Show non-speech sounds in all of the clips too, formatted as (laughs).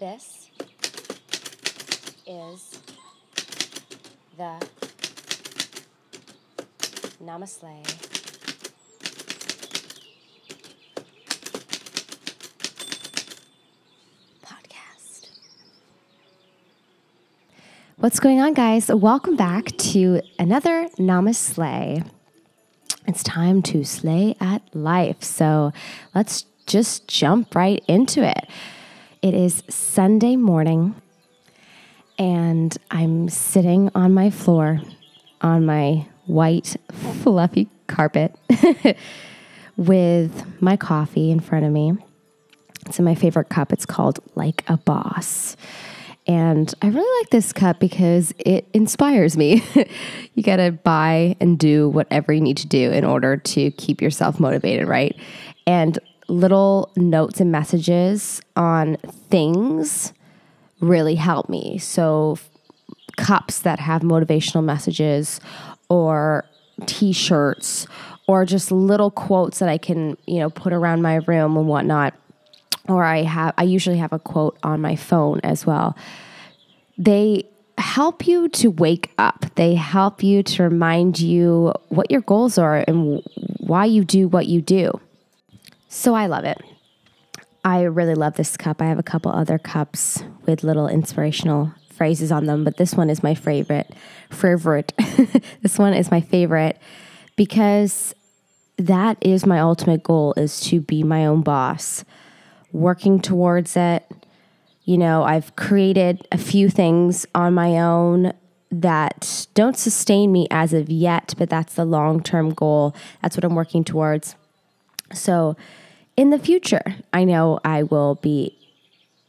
This is the NamaSLAY podcast. What's going on, guys? Welcome back to another NamaSLAY. It's time to slay at life. So let's just jump right into it. It is Sunday morning, and I'm sitting on my floor on my white, fluffy carpet (laughs) with my coffee in front of me. It's in my favorite cup. It's called Like a Boss. And I really like this cup because it inspires me. (laughs) you got to buy and do whatever you need to do in order to keep yourself motivated, right? And little notes and messages on things really help me. So, cups that have motivational messages or t shirts or just little quotes that I can, you know, put around my room and whatnot. Or I have, I usually have a quote on my phone as well. They help you to wake up. They help you to remind you what your goals are and why you do what you do. So I love it. I really love this cup. I have a couple other cups with little inspirational phrases on them, but this one is my favorite. Favorite. (laughs) this one is my favorite because that is my ultimate goal is to be my own boss. Working towards it. You know, I've created a few things on my own that don't sustain me as of yet, but that's the long-term goal. That's what I'm working towards. So, in the future, I know I will be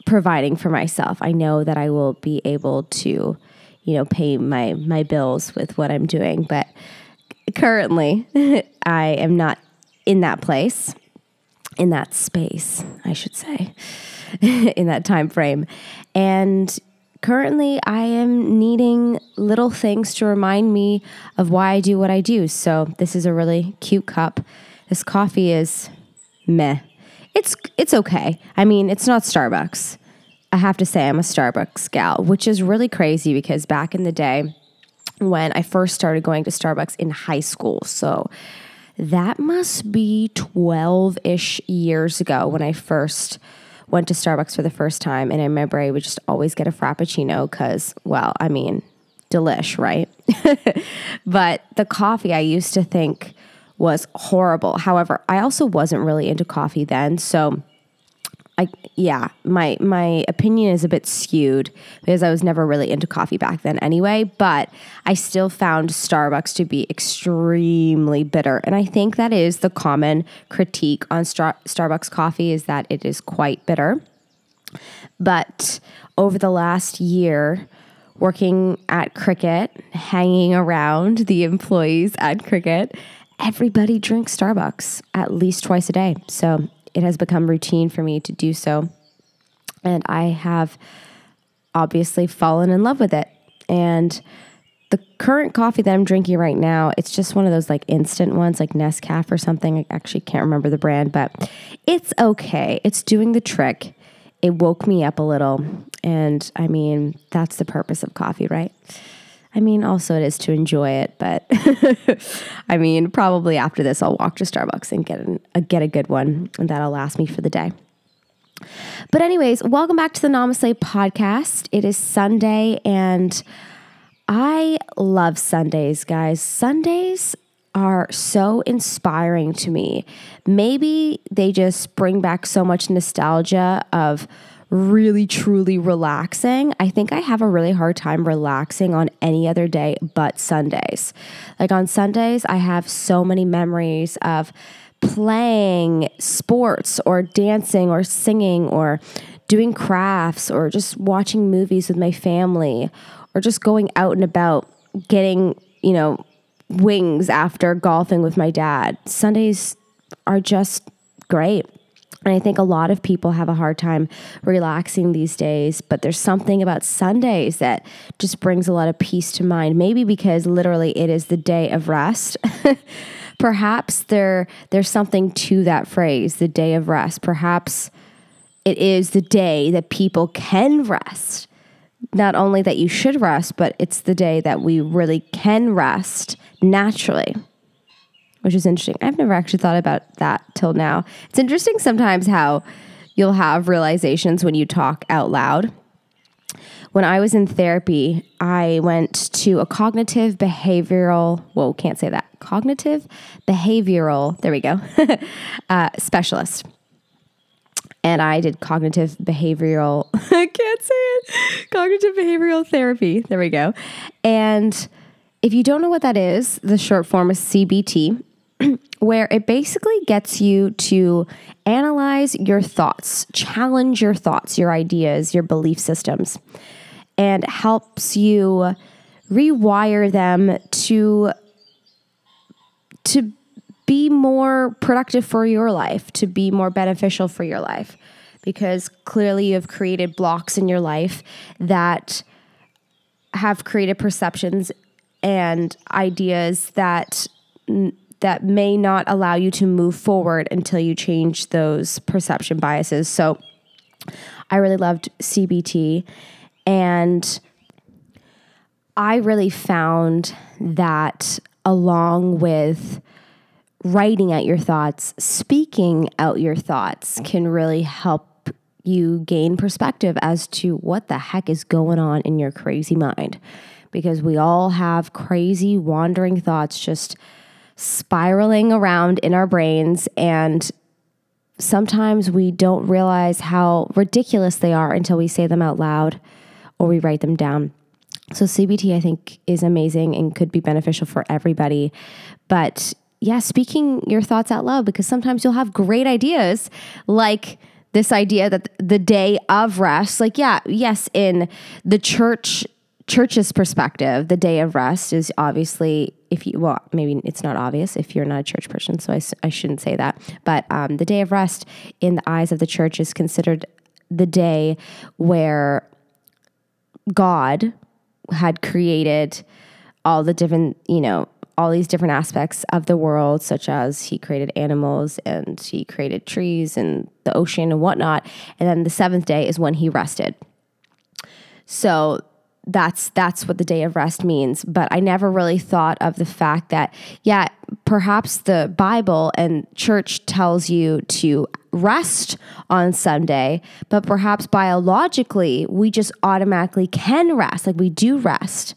providing for myself. I know that I will be able to, you know, pay my my bills with what I'm doing, but currently (laughs) I am not in that place, in that space, I should say, (laughs) in that time frame. And currently I am needing little things to remind me of why I do what I do. So, this is a really cute cup. This coffee is meh. It's it's okay. I mean, it's not Starbucks. I have to say I'm a Starbucks gal, which is really crazy because back in the day when I first started going to Starbucks in high school, so that must be 12-ish years ago when I first went to Starbucks for the first time and I remember I would just always get a frappuccino cuz well, I mean, delish, right? (laughs) but the coffee I used to think was horrible. However, I also wasn't really into coffee then, so I yeah, my my opinion is a bit skewed because I was never really into coffee back then anyway, but I still found Starbucks to be extremely bitter. And I think that is the common critique on Star- Starbucks coffee is that it is quite bitter. But over the last year, working at Cricket, hanging around the employees at Cricket, everybody drinks Starbucks at least twice a day. So it has become routine for me to do so. And I have obviously fallen in love with it. And the current coffee that I'm drinking right now, it's just one of those like instant ones, like Nescafe or something. I actually can't remember the brand, but it's okay. It's doing the trick. It woke me up a little. And I mean, that's the purpose of coffee, right? I mean, also it is to enjoy it, but (laughs) I mean, probably after this, I'll walk to Starbucks and get an, a, get a good one, and that'll last me for the day. But anyways, welcome back to the NamaSLAY podcast. It is Sunday, and I love Sundays, guys. Sundays are so inspiring to me. Maybe they just bring back so much nostalgia of really truly relaxing. I think I have a really hard time relaxing on any other day but Sundays. Like on Sundays, I have so many memories of playing sports or dancing or singing or doing crafts or just watching movies with my family or just going out and about getting, you know, wings after golfing with my dad. Sundays are just great. And I think a lot of people have a hard time relaxing these days, but there's something about Sundays that just brings a lot of peace to mind. Maybe because literally it is the day of rest. (laughs) Perhaps there there's something to that phrase, the day of rest. Perhaps it is the day that people can rest. Not only that you should rest, but it's the day that we really can rest naturally, which is interesting. I've never actually thought about that till now. It's interesting sometimes how you'll have realizations when you talk out loud. When I was in therapy, I went to a cognitive behavioral, whoa, can't say that, cognitive behavioral, there we go, (laughs) uh, specialist and I did cognitive behavioral, (laughs) I can't say it, cognitive behavioral therapy. There we go. And if you don't know what that is, the short form is CBT, (clears throat) where it basically gets you to analyze your thoughts, challenge your thoughts, your ideas, your belief systems, and helps you rewire them to to be more productive for your life, to be more beneficial for your life. Because clearly you have created blocks in your life that have created perceptions and ideas that that may not allow you to move forward until you change those perception biases. So I really loved CBT and I really found that along with writing out your thoughts, speaking out your thoughts can really help you gain perspective as to what the heck is going on in your crazy mind. Because we all have crazy, wandering thoughts just spiraling around in our brains. And sometimes we don't realize how ridiculous they are until we say them out loud or we write them down. So, CBT, I think, is amazing and could be beneficial for everybody. But yeah, speaking your thoughts out loud because sometimes you'll have great ideas like this idea that the day of rest, like, yeah, yes, in the church church's perspective, the day of rest is obviously if you well maybe it's not obvious if you're not a church person, so I, I shouldn't say that. But um, the day of rest in the eyes of the church is considered the day where God had created all the different you know all these different aspects of the world, such as he created animals and he created trees and the ocean and whatnot. And then the seventh day is when he rested. So that's that's what the day of rest means but i never really thought of the fact that yeah perhaps the bible and church tells you to rest on sunday but perhaps biologically we just automatically can rest like we do rest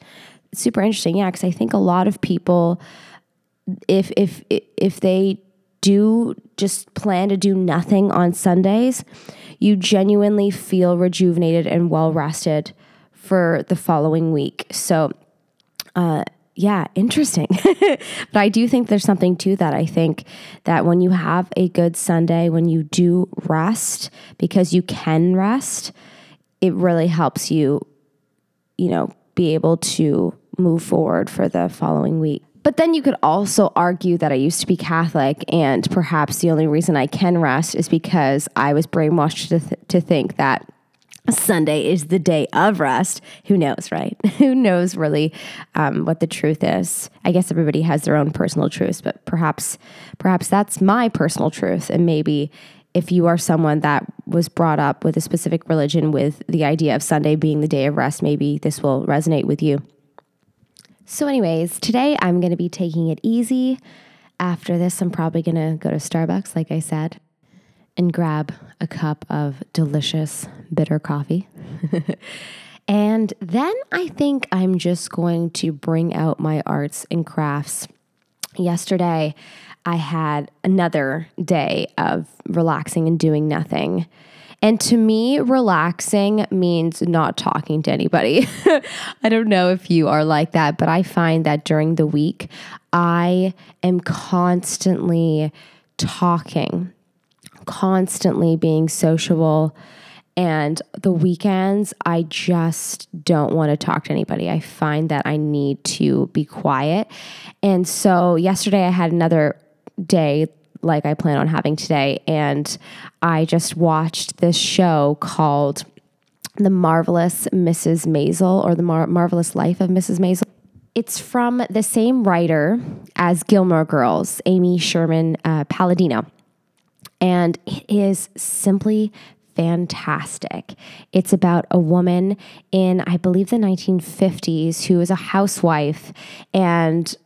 super interesting. Yeah, because I think a lot of people, if if if they do just plan to do nothing on Sundays, you genuinely feel rejuvenated and well rested for the following week. So, uh, yeah, interesting. (laughs) but I do think there's something to that. I think that when you have a good Sunday, when you do rest because you can rest, it really helps you, you know, be able to move forward for the following week. But then you could also argue that I used to be Catholic, and perhaps the only reason I can rest is because I was brainwashed to, th- to think that Sunday is the day of rest. Who knows, right? (laughs) Who knows really um, what the truth is? I guess everybody has their own personal truths, but perhaps, perhaps that's my personal truth, and maybe if you are someone that was brought up with a specific religion with the idea of Sunday being the day of rest, maybe this will resonate with you. So, anyways, today I'm going to be taking it easy. After this, I'm probably going to go to Starbucks, like I said, and grab a cup of delicious bitter coffee. (laughs) and then I think I'm just going to bring out my arts and crafts. Yesterday, I had another day of relaxing and doing nothing. And to me, relaxing means not talking to anybody. (laughs) I don't know if you are like that, but I find that during the week, I am constantly talking, constantly being sociable. And the weekends, I just don't want to talk to anybody. I find that I need to be quiet. And so yesterday, I had another day like I plan on having today. And I just watched this show called The Marvelous Mrs. Maisel or The Mar- Marvelous Life of Mrs. Maisel. It's from the same writer as Gilmore Girls, Amy Sherman uh, Palladino. And it is simply fantastic. It's about a woman in, I believe, the 1950s who is a housewife and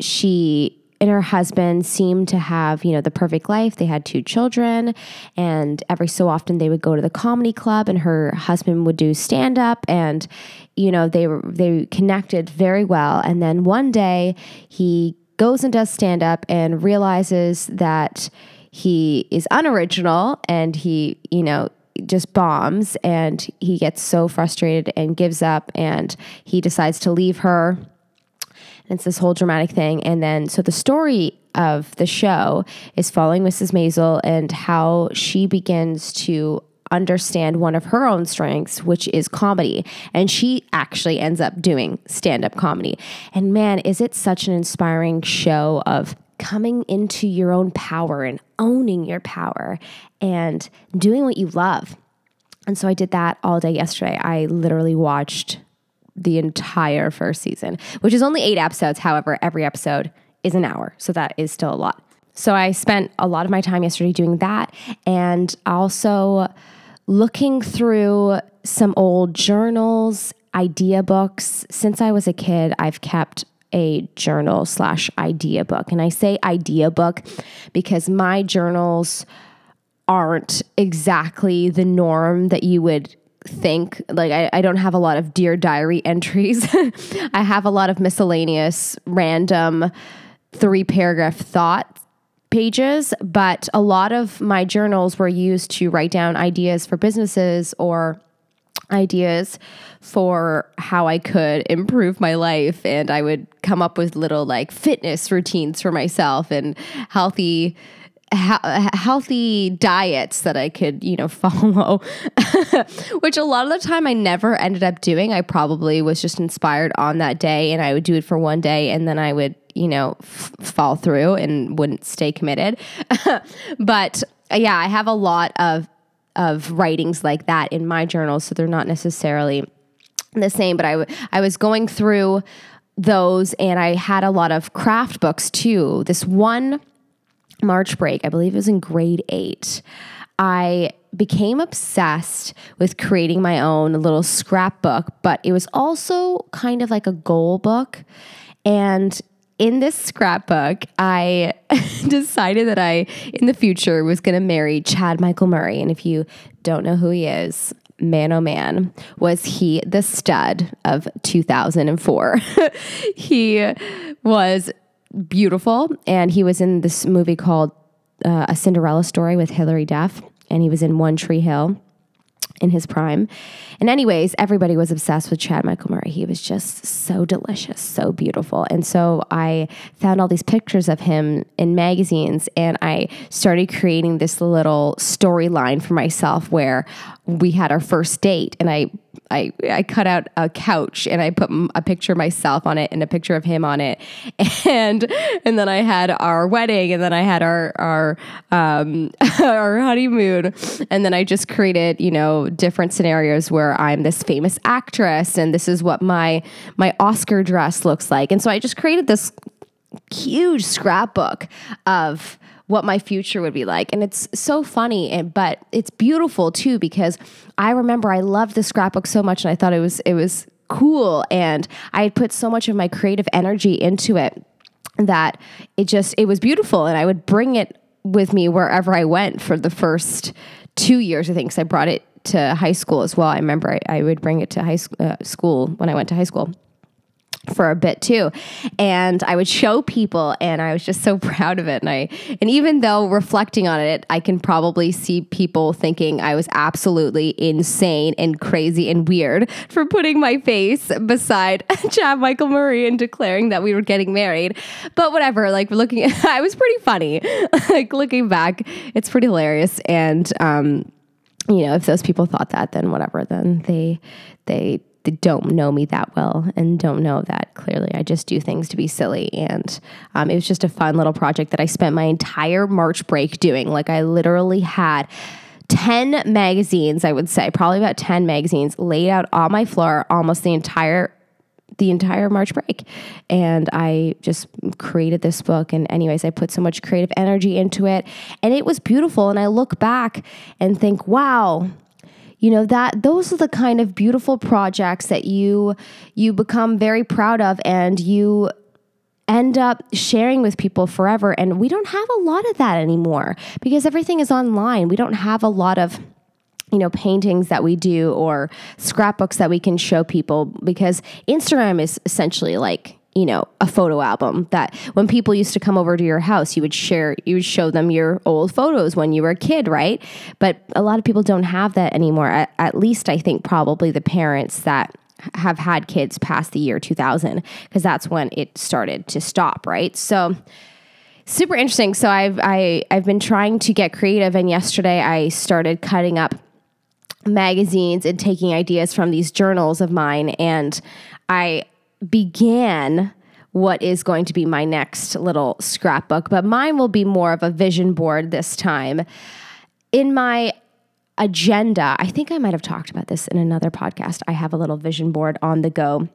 she and her husband seemed to have, you know, the perfect life. They had two children, and every so often they would go to the comedy club, and her husband would do stand up, and you know they were they connected very well. And then one day he goes and does stand up and realizes that he is unoriginal and he, you know, just bombs and he gets so frustrated and gives up and he decides to leave her and it's this whole dramatic thing. And then, so the story of the show is following Mrs. Maisel and how she begins to understand one of her own strengths, which is comedy. And she actually ends up doing stand up comedy. And man, is it such an inspiring show of coming into your own power and owning your power and doing what you love. And so I did that all day yesterday. I literally watched the entire first season, which is only eight episodes. However, every episode is an hour. So that is still a lot. So I spent a lot of my time yesterday doing that and also looking through some old journals, idea books. Since I was a kid, I've kept a journal slash idea book. And I say idea book because my journals aren't exactly the norm that you would think like I, I don't have a lot of dear diary entries (laughs) i have a lot of miscellaneous random three paragraph thought pages but a lot of my journals were used to write down ideas for businesses or ideas for how I could improve my life. And I would come up with little like fitness routines for myself and healthy healthy diets that I could, you know, (laughs) follow, which a lot of the time I never ended up doing. I probably was just inspired on that day and I would do it for one day and then I would, you know, f- fall through and wouldn't stay committed. (laughs) but yeah, I have a lot of of writings like that in my journal, so they're not necessarily the same. But I, w- I was going through those, and I had a lot of craft books too. This one March break, I believe it was in grade eight. I became obsessed with creating my own little scrapbook, but it was also kind of like a goal book. And in this scrapbook, I (laughs) decided that I, in the future, was going to marry Chad Michael Murray. And if you don't know who he is, man oh man, was he the stud of 2004. (laughs) he was beautiful, and he was in this movie called uh, A Cinderella Story with Hilary Duff, and he was in One Tree Hill in his prime. And, anyways, everybody was obsessed with Chad Michael Murray. He was just so delicious, so beautiful. And so I found all these pictures of him in magazines and I started creating this little storyline for myself where we had our first date and I I, I cut out a couch and I put a picture of myself on it and a picture of him on it, (laughs) and and then I had our wedding and then I had our our um, (laughs) our honeymoon, and then I just created you know different scenarios where I'm this famous actress and this is what my my Oscar dress looks like, and so I just created this huge scrapbook of what my future would be like. And it's so funny, and, but it's beautiful too because I remember I loved the scrapbook so much and I thought it was it was cool and I had put so much of my creative energy into it that it just it was beautiful and I would bring it with me wherever I went for the first 2 years I think cuz I brought it to high school as well. I remember I, I would bring it to high sc- uh, school when I went to high school for a bit too. And i would show people and i was just so (laughs) proud of it. And i and even though reflecting on it i can probably see people thinking i was absolutely insane and crazy and weird (laughs) for putting my face beside (laughs) chad michael murray and declaring that we were getting married. But whatever like looking i was pretty funny. Like looking back it's pretty hilarious. And um you know if those people thought that then whatever then they they don't know me that well and don't know that clearly I just do things to be silly. And um, it was just a fun little project that I spent my entire March break doing. Like I literally had 10 magazines, I would say, probably about 10 magazines laid out on my floor almost the entire the entire March break. And I just created this book. And, anyways, I put so much creative energy into it. And it was beautiful. And I look back and think, wow, you know that those are the kind of beautiful projects that you you become very proud of and you end up sharing with people forever. And we don't have a lot of that anymore because everything is online. We don't have a lot of you know paintings that we do or scrapbooks that we can show people because Instagram is essentially like you know a photo album that when people used to come over to your house you would share you would show them your old photos when you were a kid right? But a lot of people don't have that anymore at, at least i think probably the parents that have had kids past the year 2000 because that's when it started to stop right? So super interesting. So i've I, i've been trying to get creative and yesterday i started cutting up magazines and taking ideas from these journals of mine and i began what is going to be my next little scrapbook, but mine will be more of a vision board this time. In my agenda, I think I might have talked about this in another podcast. I have a little vision board on the go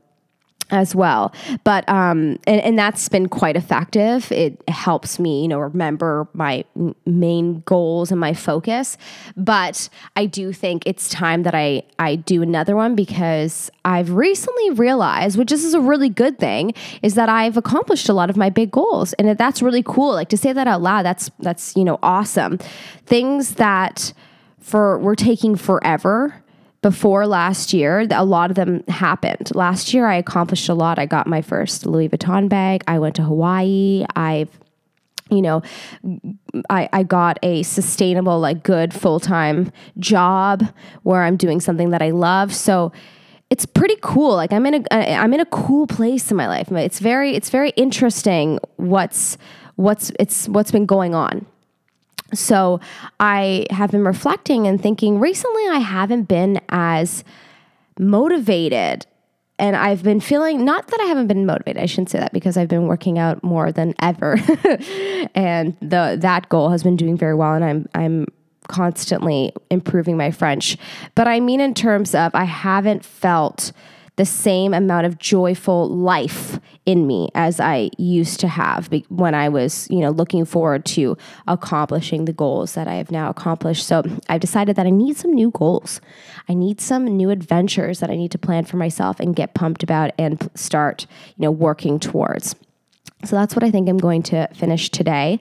as well. But um, and, and that's been quite effective. It helps me, you know, remember my main goals and my focus. But I do think it's time that I I do another one because I've recently realized, which this is a really good thing, is that I've accomplished a lot of my big goals, and that's really cool. Like to say that out loud, that's that's you know awesome. Things that for were taking forever before last year, a lot of them happened. Last year, I accomplished a lot. I got my first Louis Vuitton bag. I went to Hawaii. I've you know, I, I got a sustainable, like good full time job where I'm doing something that I love. So it's pretty cool. Like I'm in a I'm in a cool place in my life. It's very it's very interesting what's what's it's what's been going on. So I have been reflecting and thinking recently I haven't been as motivated and I've been feeling not that I haven't been motivated. I shouldn't say that because I've been working out more than ever, (laughs) and the that goal has been doing very well. And I'm I'm constantly improving my French, but I mean in terms of I haven't felt the same amount of joyful life in me as I used to have when I was, you know, looking forward to accomplishing the goals that I have now accomplished. So I've decided that I need some new goals. I need some new adventures that I need to plan for myself and get pumped about and start, you know, working towards. So that's what I think I'm going to finish today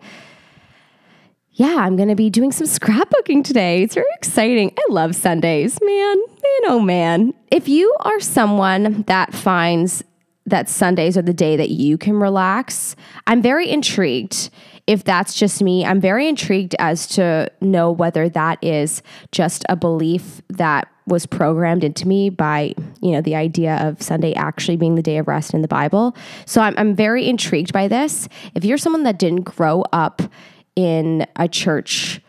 yeah, I'm going to be doing some scrapbooking today. It's very exciting. I love Sundays, man. Man, oh man. If you are someone that finds that Sundays are the day that you can relax, I'm very intrigued. If that's just me, I'm very intrigued as to know whether that is just a belief that was programmed into me by you know the idea of sunday actually being the day of rest in the bible so i'm, I'm very intrigued by this if you're someone that didn't grow up in a church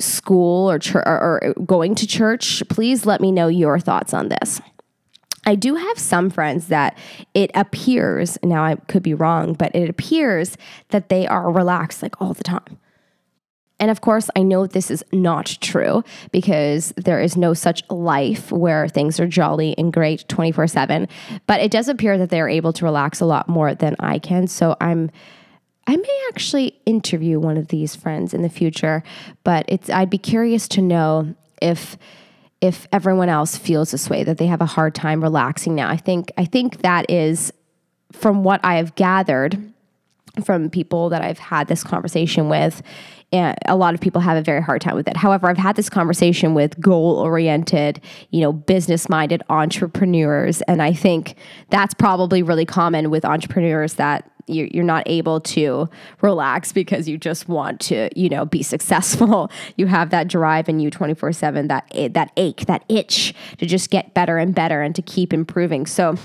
school or, or, or going to church, please let me know your thoughts on this. I do have some friends that it appears, now I could be wrong, but it appears that they are relaxed like all the time. And of course, I know this is not true because there is no such life where things are jolly and great 24 7. But it does appear that they're able to relax a lot more than I can. So I'm I may actually interview one of these friends in the future, but it's I'd be curious to know if if everyone else feels this way that they have a hard time relaxing now. I think I think that is from what I have gathered from people that I've had this conversation with eh, a lot of people have a very hard time with it. However, I've had this conversation with goal oriented, you know, business minded entrepreneurs. And I think that's probably really common with entrepreneurs that you're not able to relax because you just want to, you know, be successful. (laughs) You have that drive in you 24 7, that, that ache, that itch to just get better and better and to keep improving. So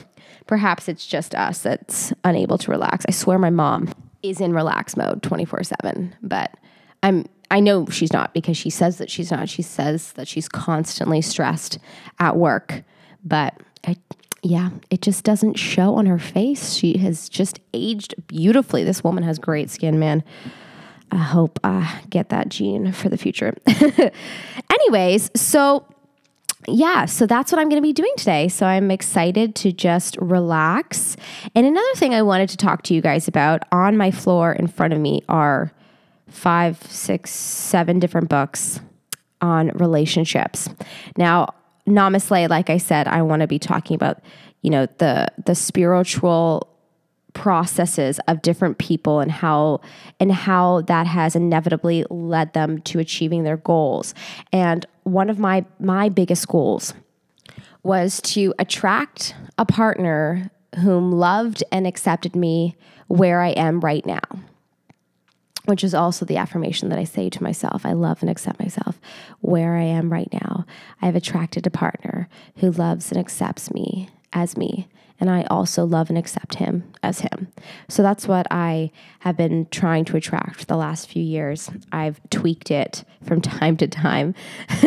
perhaps it's just us that's unable to relax. I swear my mom is in relax mode 24 7, but I'm I know she's not because she says that she's not. She says that she's constantly stressed at work. But I, yeah, it just doesn't show on her face. She has just aged beautifully. This woman has great skin, man. I hope I get that gene for the future. (laughs) Anyways, so yeah, so that's what I'm going to be doing today. So I'm excited to just relax. And another thing I wanted to talk to you guys about on my floor in front of me are five, six, seven different books on relationships. Now, NamaSLAY, like I said, I want to be talking about, you know, the the spiritual processes of different people and how and how that has inevitably led them to achieving their goals. And one of my my biggest goals was to attract a partner whom loved and accepted me where I am right now. Which is also the affirmation that I say to myself. I love and accept myself where I am right now. I have attracted a partner who loves and accepts me as me and I also love and accept him as him. So that's what I have been trying to attract the last few years. I've tweaked it from (laughs) time to time. (laughs)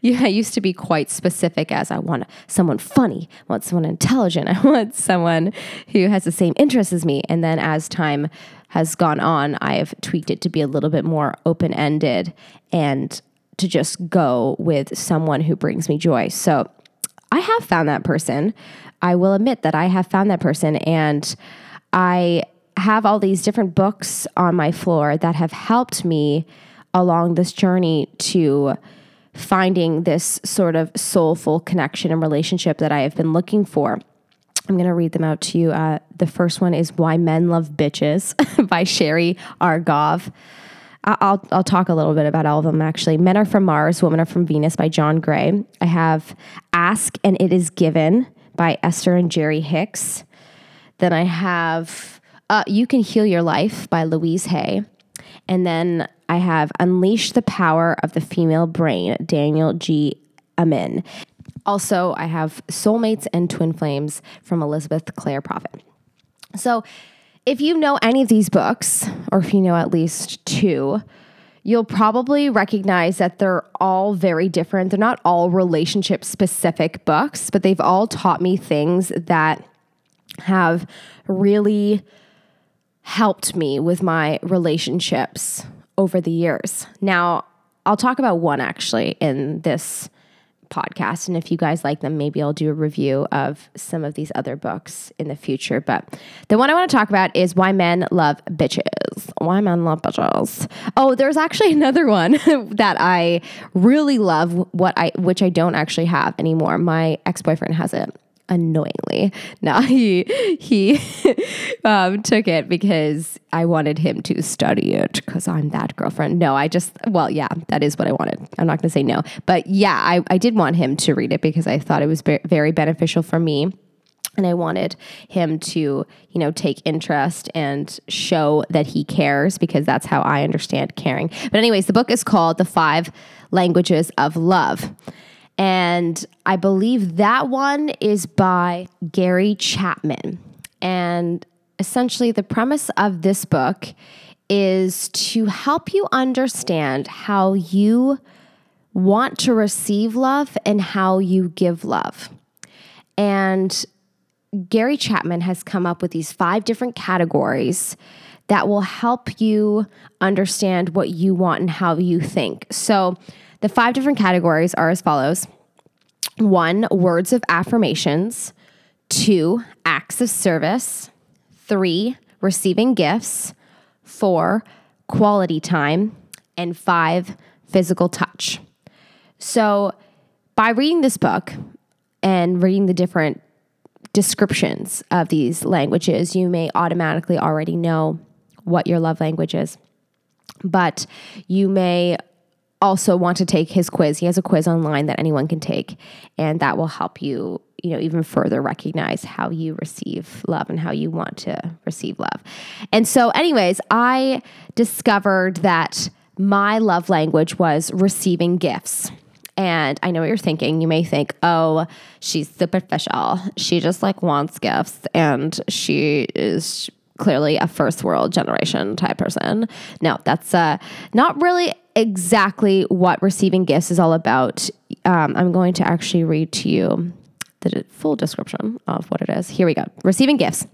yeah, I used to be quite specific as I want someone funny, I want someone intelligent, (laughs) I want someone who has the same interests as me. And then as time has gone on, I've tweaked it to be a little bit more open ended and to just go with someone who brings me joy. So I have found that person. I will admit that I have found that person and I have all these different books on my floor that have helped me along this journey to finding this sort of soulful connection and relationship that I have been looking for. I'm going to read them out to you. Uh, the first one is Why Men Love Bitches (laughs) by Sherry Argov. I'll, I'll talk a little bit about all of them actually. Men Are From Mars, Women Are From Venus by John Gray. I have Ask and It Is Given by Esther and Jerry Hicks. Then I have uh, You Can Heal Your Life by Louise Hay. And then I have Unleash the Power of the Female Brain, Daniel G. Amen. Also, I have Soulmates and Twin Flames from Elizabeth Clare Prophet. So, if you know any of these books, or if you know at least two, you'll probably recognize that they're all very different. They're not all relationship specific books, but they've all taught me things that have really helped me with my relationships over the years. Now, I'll talk about one actually in this podcast. And if you guys like them, maybe I'll do a review of some of these other books in the future. But the one I want to talk about is Why Men Love Bitches. Why Men Love Bitches. Oh, there's actually (laughs) another one (laughs) that I really love, what I which I don't actually have anymore. My ex-boyfriend has it annoyingly. Now (laughs) he he (laughs) um, took it because I wanted him to study it because I'm that girlfriend. No, I just well, yeah, that is what I wanted. I'm not going to say no, but yeah, I, I did want him to read it because I thought it was very beneficial for me. And I wanted him to, you know, take interest and show that he cares because that's how I understand caring. But, anyways, the book is called The Five Languages of Love. And I believe that one is by Gary Chapman. And essentially, the premise of this book is to help you understand how you want to receive love and how you give love. And Gary Chapman has come up with these five different categories that will help you understand what you want and how you think. So, the five different categories are as follows. One, words of affirmations, two, acts of service, three, receiving gifts, four, quality time, and five, physical touch. So, by reading this book and reading the different descriptions of these languages, you may automatically already know what your love language is. But you may also want to take his quiz. He has a quiz online that anyone can take, and that will help you, you know, even further recognize how you receive love and how you want to receive love. And so, anyways, I discovered that my love language was receiving gifts. And I know what you're thinking. You may think, oh, she's superficial. She just like wants gifts and she is clearly a first world generation type person. No, that's uh, not really exactly what receiving gifts is all about. Um, I'm going to actually read to you the full description of what it is. Here we go. Receiving gifts.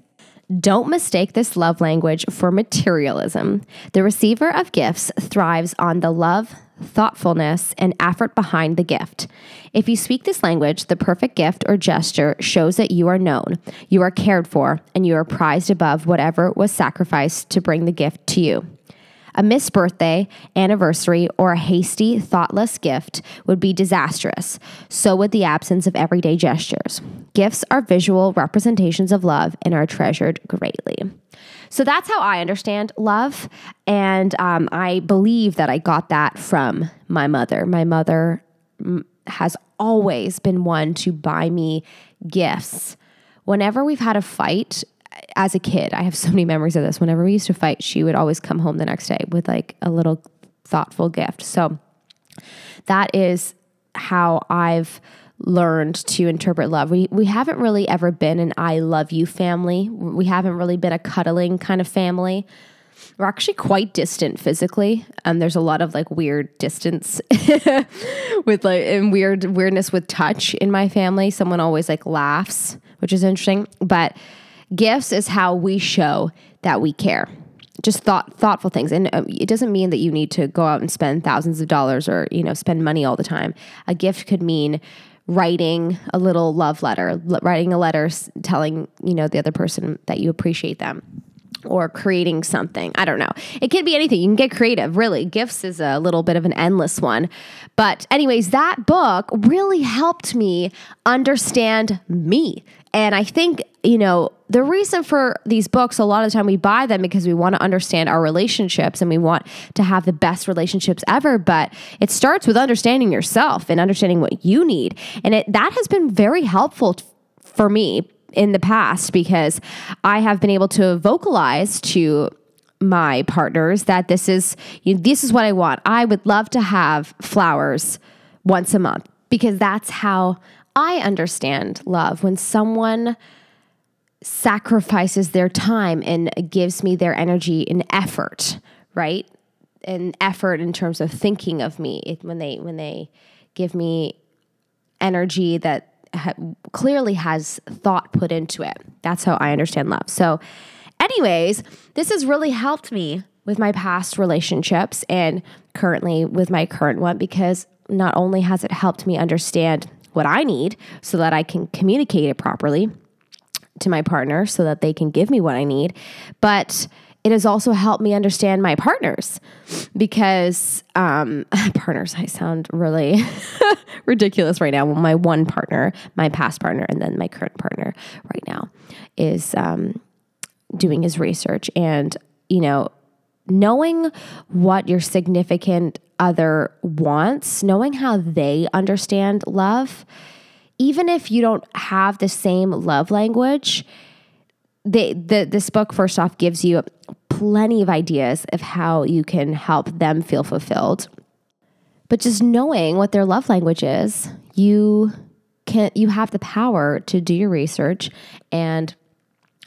Don't mistake this love language for materialism. The receiver of gifts thrives on the love, thoughtfulness, and effort behind the gift. If you speak this language, the perfect gift or gesture shows that you are known, you are cared for, and you are prized above whatever was sacrificed to bring the gift to you. A missed birthday, anniversary, or a hasty, thoughtless gift would be disastrous. So would the absence of everyday gestures. Gifts are visual representations of love and are treasured greatly. So that's how I understand love. And um, I believe that I got that from my mother. My mother mm, has always been one to buy me gifts. Whenever we've had a fight, as a kid, I have so many memories of this. Whenever we used to fight, she would always come home the next day with like a little thoughtful gift. So that is how I've learned to interpret love. We we haven't really ever been an I love you family. We haven't really been a cuddling kind of family. We're actually quite distant physically. and there's a lot of like weird distance (laughs) with like and weird weirdness with touch in my family. Someone always like laughs, which is interesting. But Gifts is how we show that we care. Just thought thoughtful things, and um, it doesn't mean that you need to go out and spend thousands of dollars or you know spend money all the time. A gift could mean writing a little love letter, writing a letter telling you know the other person that you appreciate them or creating something. I don't know. It could be anything. You can get creative, really. Gifts is a little bit of an endless one. But, anyways, that book really helped me understand me. And I think, you know, the reason for these books, a lot of the time we buy them because we want to understand our relationships and we want to have the best relationships ever. But it starts with understanding yourself and understanding what you need. And it, that has been very helpful for me in the past because I have been able to vocalize to my partners that this is you know, this is what I want. I would love to have flowers once a month because that's how I understand love when someone sacrifices their time and gives me their energy and effort, right? And effort in terms of thinking of me it, when they when they give me energy that ha- clearly has thought put into it. That's how I understand love. So, anyways, this has really helped me with my past relationships and currently with my current one because not only has it helped me understand what I need so that I can communicate it properly to my partner so that they can give me what I need, but it has also helped me understand my partners because um, (laughs) partners, I sound really (laughs) ridiculous right now. Well, my one partner, my past partner, and then my current partner right now is um, doing his research. And, you know, knowing what your significant other wants, knowing how they understand love, even if you don't have the same love language, they, the, this book, first off, gives you plenty of ideas of how you can help them feel fulfilled. But just knowing what their love language is, you can you have the power to do your research and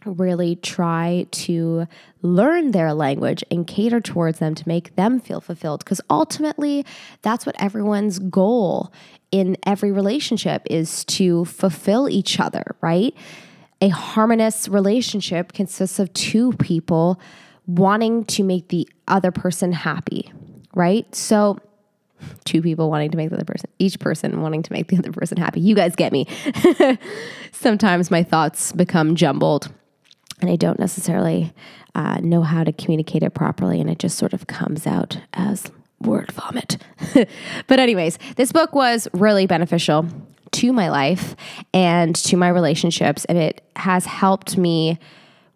really try to learn their language and cater towards them to make them feel fulfilled because ultimately that's what everyone's goal in every relationship is to fulfill each other, right? A harmonious relationship consists of two people wanting to make the other person happy, right? So, two people wanting to make the other person, each person wanting to make the other person happy. You guys get me. (laughs) Sometimes my thoughts become jumbled and I don't necessarily uh, know how to communicate it properly, and it just sort of comes out as word vomit. (laughs) but, anyways, this book was really beneficial to my life and to my relationships, and it has helped me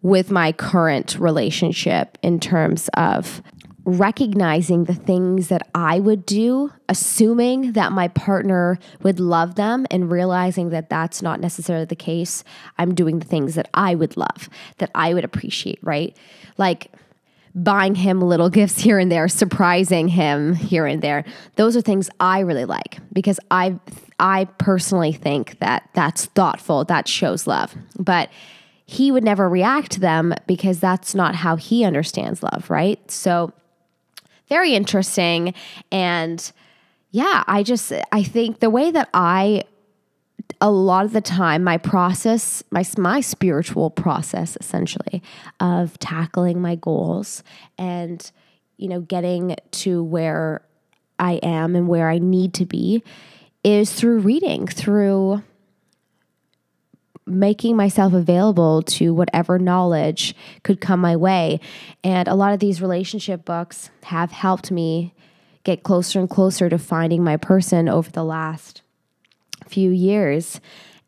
with my current relationship in terms of recognizing the things that I would do, assuming that my partner would love them, and realizing that that's not necessarily the case. I'm doing the things that I would love, that I would appreciate, right? Like, buying him little (laughs) gifts here and there, surprising him here and there. Those are things I really like because I I personally think that that's thoughtful, that shows love. But he would never react to them because that's not how he understands love, right? So very interesting and yeah, I just I think the way that I a lot of the time my process my my spiritual process essentially of tackling my goals and you know getting to where I am and where I need to be is through reading through making myself available to whatever knowledge could come my way and a lot of these relationship books have helped me get closer and closer to finding my person over the last few years.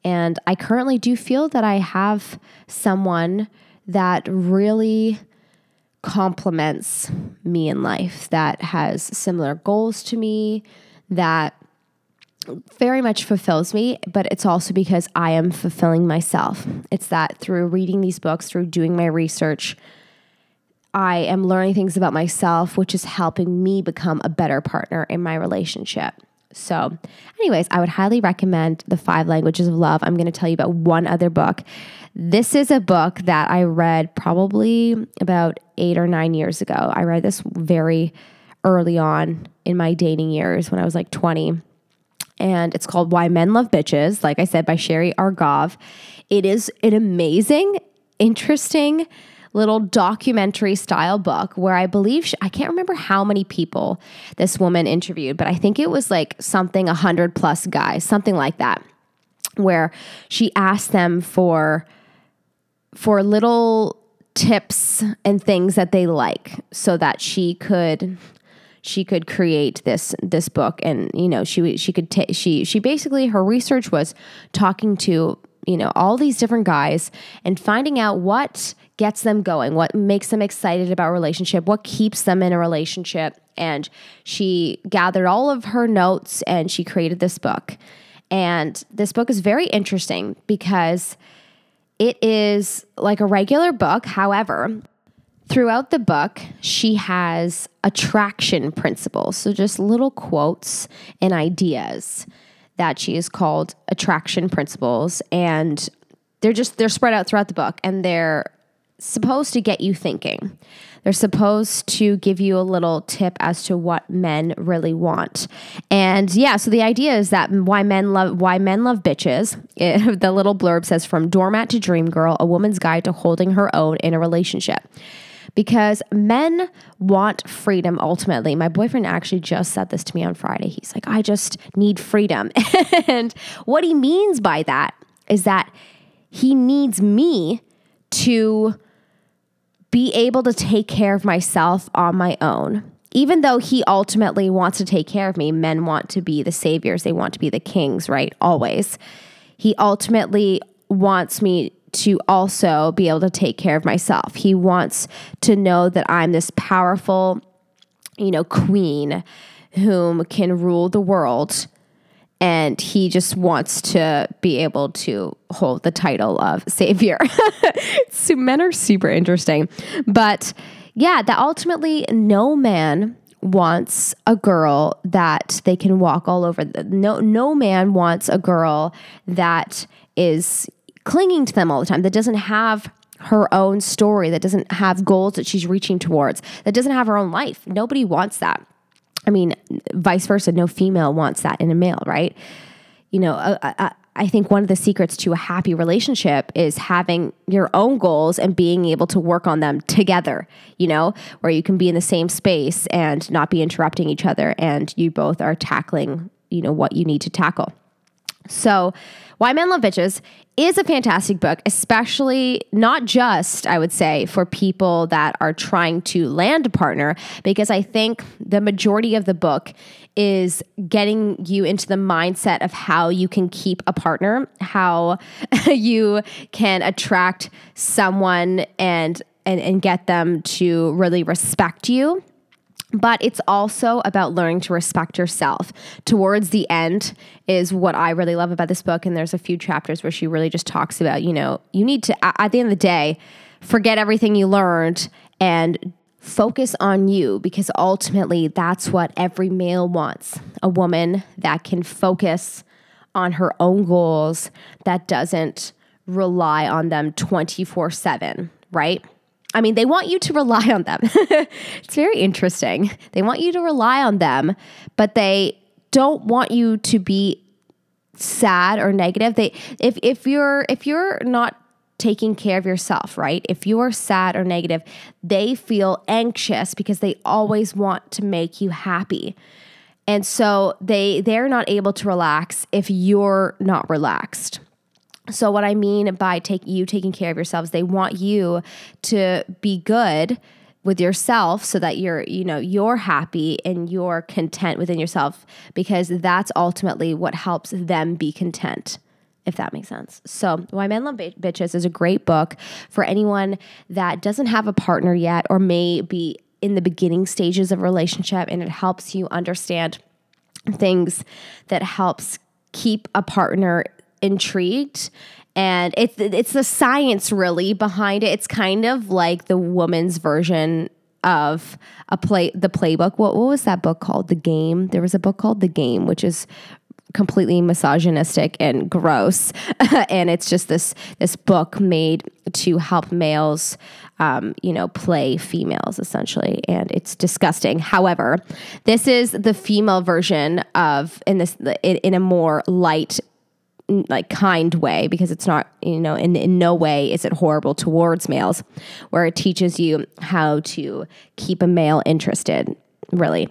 And I currently do feel that I have someone that really complements me in life, that has similar goals to me, that very much fulfills me, but it's also because I am fulfilling myself. It's that through reading these books, through doing my research, I am learning things about myself, which is helping me become a better partner in my relationship. So, anyways, I would highly recommend The Five Languages of Love. I'm going to tell you about one other book. This is a book that I read probably about eight or nine years ago. I read this very early on in my dating years when I was like 20. And it's called Why Men Love Bitches, like I said, by Sherry Argov. It is an amazing, interesting, little documentary style book where I believe she, I can't remember how many people this woman interviewed, but I think it was like something a hundred plus guys, something like that, where she asked them for for little tips and things that they like so that she could she could create this this book and you know she she could t- she she basically her research was talking to you know all these different guys and finding out what gets them going, what makes them excited about relationship, what keeps them in a relationship. And she gathered all of her notes and she created this book. And this book is very interesting because it is like a regular book. However, throughout the book, she has attraction principles. So just little quotes and ideas that she is called attraction principles. And they're just, they're spread out throughout the book and they're supposed to get you thinking. They're supposed to give you a little tip as to what men really want. And yeah, so the idea is that why men love why men love bitches. It, (laughs) the little blurb says from doormat to dream girl, a woman's guide to holding her own in a relationship. Because men want freedom ultimately. My boyfriend actually just said this to me on Friday. He's like, I just need freedom. (laughs) and what he means by that is that he needs me to be able to take care of myself on my own. Even though he ultimately wants to take care of me, men want to be the saviors, they want to be the kings, right? Always. He ultimately wants me to also be able to take care of myself. He wants to know that I'm this powerful, you know, queen whom can rule the world and he just wants to be able to hold the title of savior. (laughs) so men are super interesting. But yeah, that ultimately no man wants a girl that they can walk all over. No no man wants a girl that is clinging to them all the time. That doesn't have her own story, that doesn't have goals that she's reaching towards, that doesn't have her own life. Nobody wants that. I mean, vice versa, no female wants that in a male, right? You know, I, uh, uh, I think one of the secrets to a happy relationship is having your own goals and being able to work on them together, you know, where you can be in the same space and not be interrupting each other and you both are tackling, you know, what you need to tackle. So, Why Men Love Bitches is a fantastic book, especially not just, I would say, for people that are trying to land a partner, because I think the majority of the book is getting you into the mindset of how you can keep a partner, how (laughs) you can attract someone and and, and get them to really respect you but it's also about learning to respect yourself. Towards the end is what I really love about this book. And there's a few chapters where she really just talks about, you know, you need to, at the end of the day, forget everything you learned and focus on you because ultimately that's what every male wants a woman that can focus on her own goals, that doesn't rely on them 24 7, right? I mean, they want you to rely on them. (laughs) it's very interesting. They want you to rely on them, but they don't want you to be sad or negative, they if if you're if you're not taking care of yourself, right? If you are sad or negative, they feel anxious because they always want to make you happy. And so they they're not able to relax if you're not relaxed. So what I mean by take you taking care of yourselves, they want you to be good with yourself so that you're you know you're happy and you're content within yourself because that's ultimately what helps them be content if that makes sense. So, Why Men Love Bitches is a great book for anyone that doesn't have a partner yet or may be in the beginning stages of a relationship and it helps you understand things that helps keep a partner intrigued and it's it's the science really behind it. It's kind of like the woman's version of a play the playbook. What what was that book called? The Game. There was a book called The Game, which is completely misogynistic and gross (laughs) and it's just this this book made to help males um, you know play females essentially and it's disgusting however this is the female version of in this in, in a more light like kind way because it's not you know in, in no way is it horrible towards males where it teaches you how to keep a male interested really.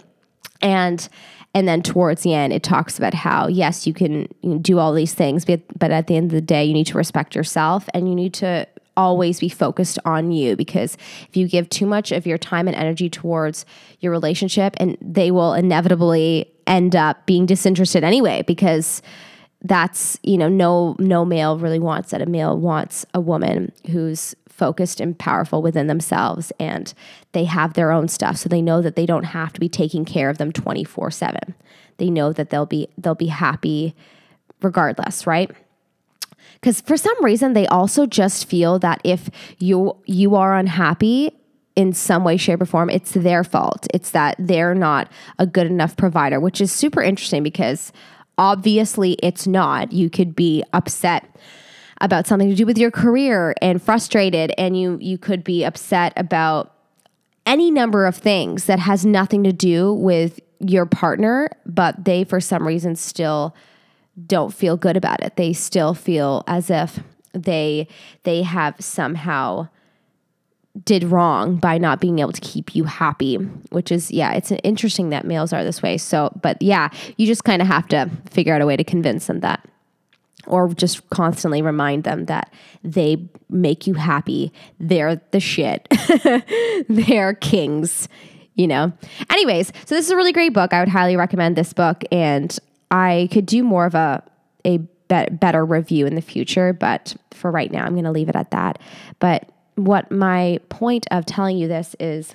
And and then towards the end it talks about how yes you can, do all these things but, but at the end of the day you need to respect yourself and you need to always be focused on you because if you give too much of your time and energy towards your relationship and they will inevitably end up being disinterested anyway because that's you know no no male really wants that. A male wants a woman who's focused and powerful within themselves and they have their own stuff. So they know that they don't have to be taking care of them 24/7 they know that they'll be they'll be happy regardless right? Because for some reason they also just feel that if you you are unhappy in some way shape or form it's their fault. It's that they're not a good enough provider which is super interesting because Obviously, it's not. You could be upset about something to do with your career and frustrated and you you could be upset about any number of things that has nothing to do with your partner, but they for some reason still don't feel good about it. They still feel as if they they have somehow did wrong by not being able to keep you happy, which is, yeah, it's interesting that males are this way. So, but yeah, you just kind of have to figure out a way to convince them that, or just constantly remind them that they make you happy. They're the shit. (laughs) They're kings, you know? Anyways, so this is a really great book. I would highly recommend this book. And I could do more of a, a better review in the future, but for right now, I'm going to leave it at that. But what my point of telling you this is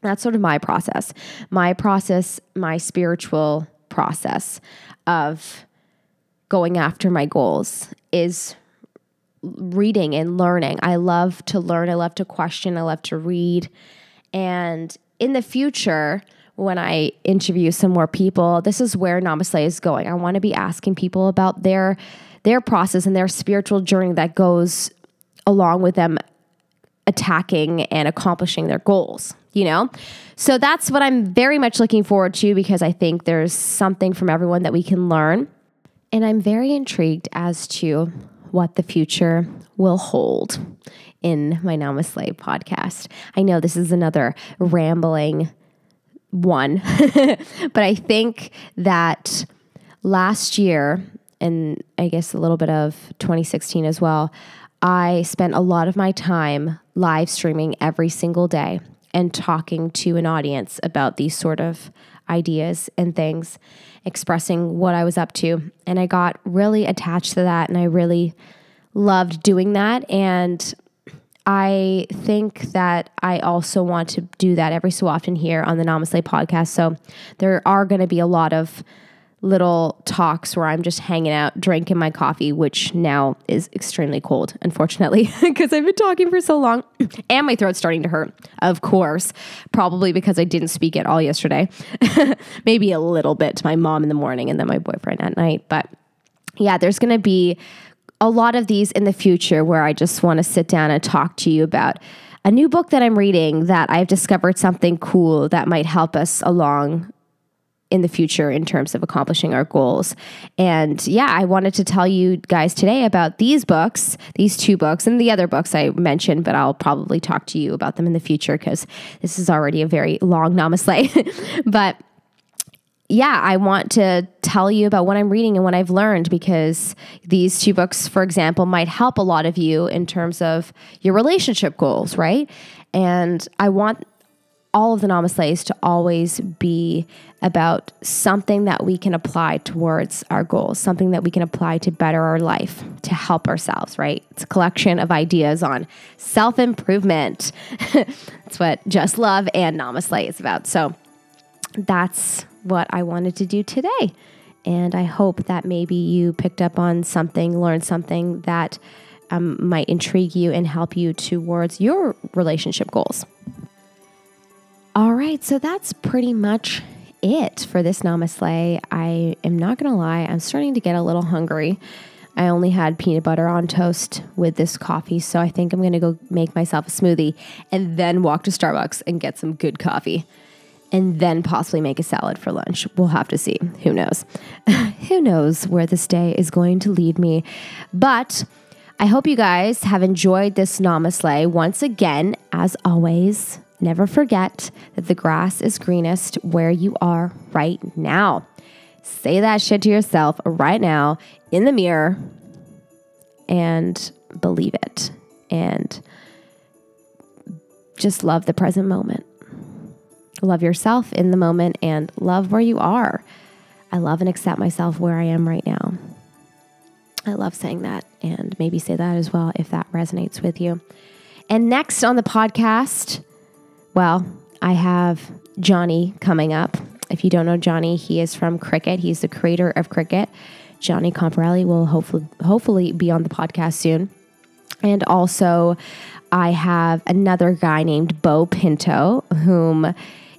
that's sort of my process. My process, my spiritual process of going after my goals is reading and learning. I love to learn, I love to question, I love to read. And in the future, when I interview some more people, this is where NamaSLAY is going. I want to be asking people about their their process and their spiritual journey that goes along with them attacking and accomplishing their goals, you know? So that's what I'm very much looking forward to because I think there's something from everyone that we can learn. And I'm very intrigued as to what the future will hold in my NamaSLAY podcast. I know this is another rambling one, (laughs) but I think that last year, and I guess a little bit of 2016 as well, I spent a lot of my time live streaming every single day and talking to an audience about these sort of ideas and things, expressing what I was up to. And I got really attached to that and I really loved doing that. And I think that I also want to do that every so often here on the NamaSLAY podcast. So there are going to be a lot of little talks where I'm just hanging out, drinking my coffee, which now is extremely cold, unfortunately, (laughs) because I've been talking for so long (clears throat) and my throat's starting to hurt, of course, probably because I didn't speak at all yesterday. (laughs) Maybe a little bit to my mom in the morning and then my boyfriend at night. But yeah, there's going to be a lot of these in the future where I just want to sit down and talk to you about a new book that I'm reading that I've discovered something cool that might help us along in the future in terms of accomplishing our goals. And yeah, I wanted to tell you guys today about these books, these two books, and the other books I mentioned, but I'll probably talk to you about them in the future because this is already a very long NamaSLAY. (laughs) but yeah, I want to tell you about what I'm reading and what I've learned because these two books, for example, might help a lot of you in terms of your relationship goals, right? And I want all of the NamaSLAY is to always be about something that we can apply towards our goals, something that we can apply to better our life, to help ourselves, right? It's a collection of ideas on self improvement. (laughs) that's what Just Love and NamaSLAY is about. So that's what I wanted to do today. And I hope that maybe you picked up on something, learned something that um, might intrigue you and help you towards your relationship goals. All right, so that's pretty much it for this NamaSLAY. I am not going to lie, I'm starting to get a little hungry. I only had peanut butter on toast with this coffee, so I think I'm going to go make myself a smoothie and then walk to Starbucks and get some good coffee and then possibly make a salad for lunch. We'll have to see. Who knows? (laughs) Who knows where this day is going to lead me. But I hope you guys have enjoyed this NamaSLAY. Once again, as always, never forget that the grass is greenest where you are right now. Say that shit to yourself right now in the mirror and believe it. And just love the present moment. Love yourself in the moment and love where you are. I love and accept myself where I am right now. I love saying that and maybe say that as well if that resonates with you. And next on the podcast, well, I have Johnny coming up. If you don't know Johnny, he is from Cricket. He's the creator of Cricket. Johnny Comparelli will hopefully hopefully be on the podcast soon. And also, I have another guy named Bo Pinto, whom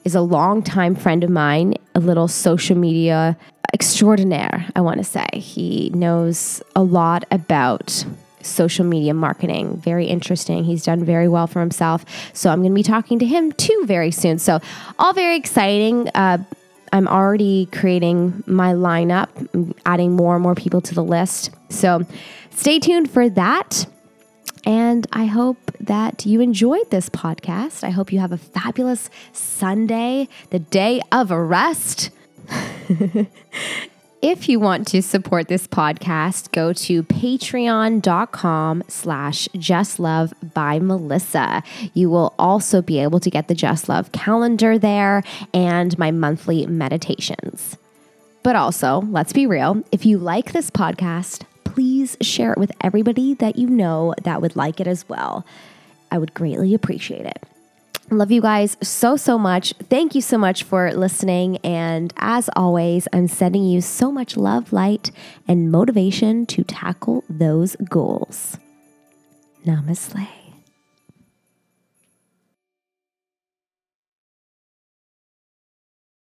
is a longtime friend of mine, a little social media extraordinaire, I want to say. He knows a lot about social media marketing. Very interesting. He's done very well for himself. So I'm going to be talking to him too very soon. So, all very exciting. Uh, I'm already creating my lineup, adding more and more people to the list. So, stay tuned for that. And I hope that you enjoyed this podcast. I hope you have a fabulous Sunday, the day of rest. (laughs) if you want to support this podcast, go to patreon.com slash justlove by Melissa. You will also be able to get the Just Love calendar there and my monthly meditations. But also, let's be real, if you like this podcast, please share it with everybody that you know that would like it as well. I would greatly appreciate it. Love you guys so, so much. Thank you so much for listening. And as always, I'm sending you so much love, light, and motivation to tackle those goals. Namaste.